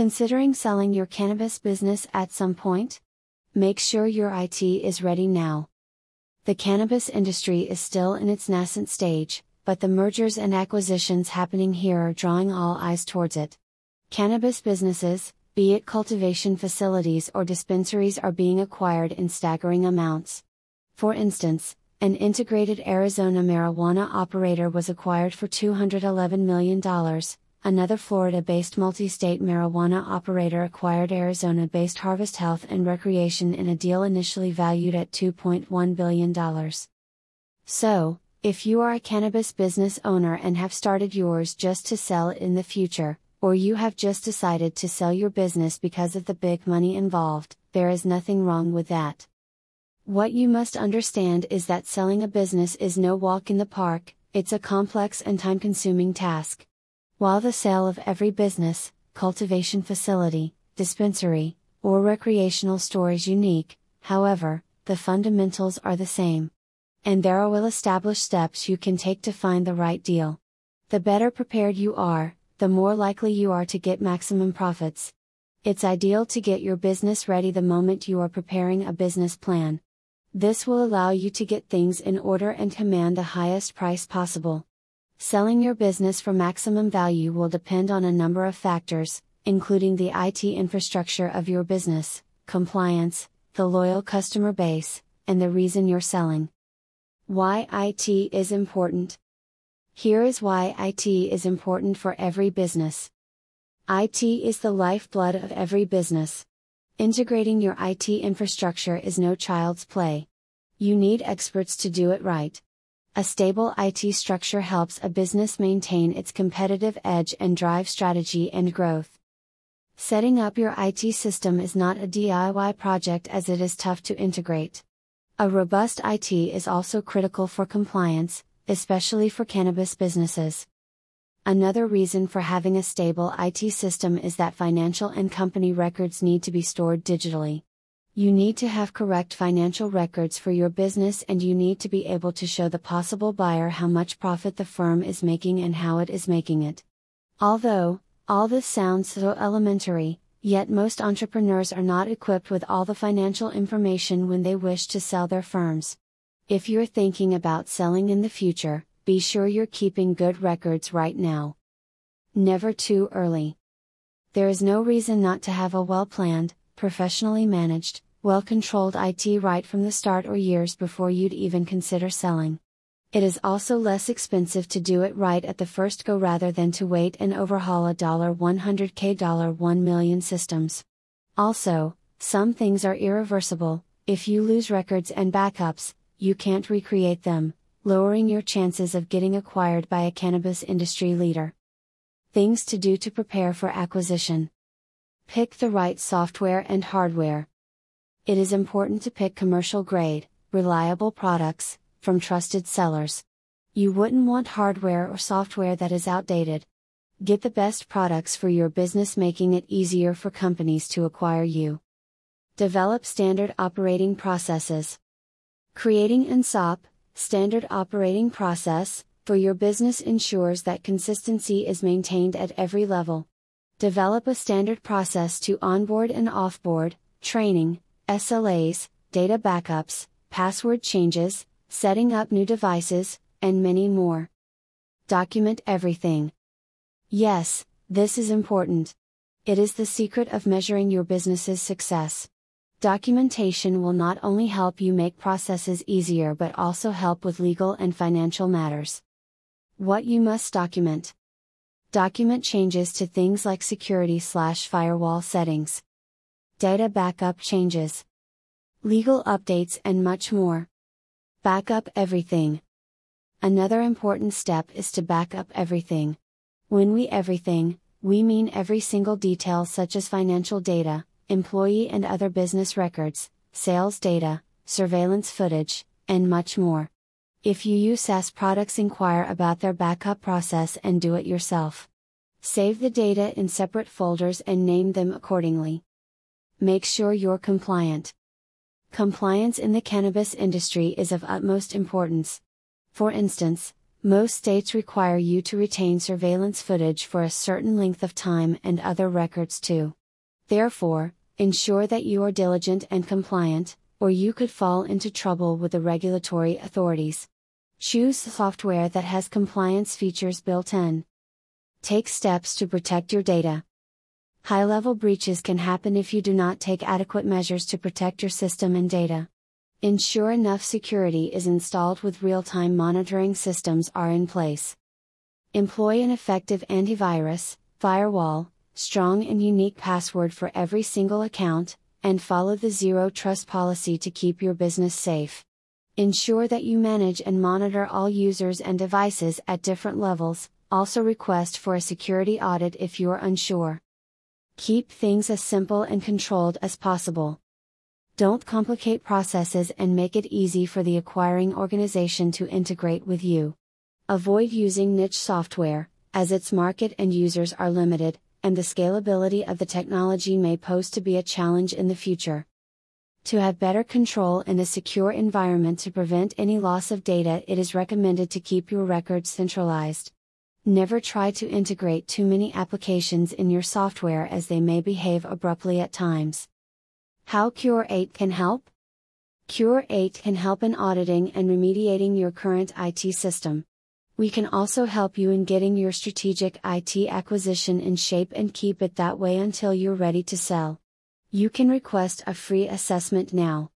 Considering selling your cannabis business at some point? Make sure your IT is ready now. The cannabis industry is still in its nascent stage, but the mergers and acquisitions happening here are drawing all eyes towards it. Cannabis businesses, be it cultivation facilities or dispensaries, are being acquired in staggering amounts. For instance, an integrated Arizona marijuana operator was acquired for $211 million, another Florida based multi state marijuana operator acquired Arizona based Harvest Health and Recreation in a deal initially valued at $2.1 billion. So, if you are a cannabis business owner and have started yours just to sell in the future, or you have just decided to sell your business because of the big money involved, there is nothing wrong with that. What you must understand is that selling a business is no walk in the park, it's a complex and time consuming task. While the sale of every business, cultivation facility, dispensary, or recreational store is unique, however, the fundamentals are the same. And there are well established steps you can take to find the right deal. The better prepared you are, the more likely you are to get maximum profits. It's ideal to get your business ready the moment you are preparing a business plan. This will allow you to get things in order and command the highest price possible. Selling your business for maximum value will depend on a number of factors, including the IT infrastructure of your business, compliance, the loyal customer base, and the reason you're selling. Why IT is important. Here is why IT is important for every business. IT is the lifeblood of every business. Integrating your IT infrastructure is no child's play. You need experts to do it right. A stable IT structure helps a business maintain its competitive edge and drive strategy and growth. Setting up your IT system is not a DIY project as it is tough to integrate. A robust IT is also critical for compliance, especially for cannabis businesses. Another reason for having a stable IT system is that financial and company records need to be stored digitally. You need to have correct financial records for your business and you need to be able to show the possible buyer how much profit the firm is making and how it is making it. Although, all this sounds so elementary, yet most entrepreneurs are not equipped with all the financial information when they wish to sell their firms. If you're thinking about selling in the future, be sure you're keeping good records right now. Never too early. There is no reason not to have a well planned, professionally managed, well controlled IT right from the start or years before you'd even consider selling. It is also less expensive to do it right at the first go rather than to wait and overhaul a $100k $1 million systems. Also, some things are irreversible, if you lose records and backups, you can't recreate them, lowering your chances of getting acquired by a cannabis industry leader. Things to do to prepare for acquisition. Pick the right software and hardware. It is important to pick commercial grade, reliable products, from trusted sellers. You wouldn't want hardware or software that is outdated. Get the best products for your business, making it easier for companies to acquire you. Develop standard operating processes. Creating an SOP, standard operating process, for your business ensures that consistency is maintained at every level. Develop a standard process to onboard and offboard, training, SLAs, data backups, password changes, setting up new devices, and many more. Document everything. Yes, this is important. It is the secret of measuring your business's success. Documentation will not only help you make processes easier but also help with legal and financial matters. What you must document document changes to things like security slash firewall settings, data backup changes, legal updates, and much more. Backup everything. Another important step is to back up everything. When we everything, we mean every single detail such as financial data, employee and other business records, sales data, surveillance footage, and much more. If you use SaaS products, inquire about their backup process and do it yourself. Save the data in separate folders and name them accordingly. Make sure you're compliant. Compliance in the cannabis industry is of utmost importance. For instance, Most states require you to retain surveillance footage for a certain length of time and other records too. Therefore, ensure that you are diligent and compliant, or you could fall into trouble with the regulatory authorities. Choose software that has compliance features built in. Take steps to protect your data. High level breaches can happen if you do not take adequate measures to protect your system and data. Ensure enough security is installed with real time monitoring systems are in place. Employ an effective antivirus, firewall, strong and unique password for every single account, and follow the zero trust policy to keep your business safe. Ensure that you manage and monitor all users and devices at different levels, also request for a security audit if you're unsure. Keep things as simple and controlled as possible. Don't complicate processes and make it easy for the acquiring organization to integrate with you. Avoid using niche software, as its market and users are limited, and the scalability of the technology may pose to be a challenge in the future. To have better control in a secure environment to prevent any loss of data, it is recommended to keep your records centralized. Never try to integrate too many applications in your software as they may behave abruptly at times. How Cure8 can help? Cure8 can help in auditing and remediating your current IT system. We can also help you in getting your strategic IT acquisition in shape and keep it that way until you're ready to sell. You can request a free assessment now.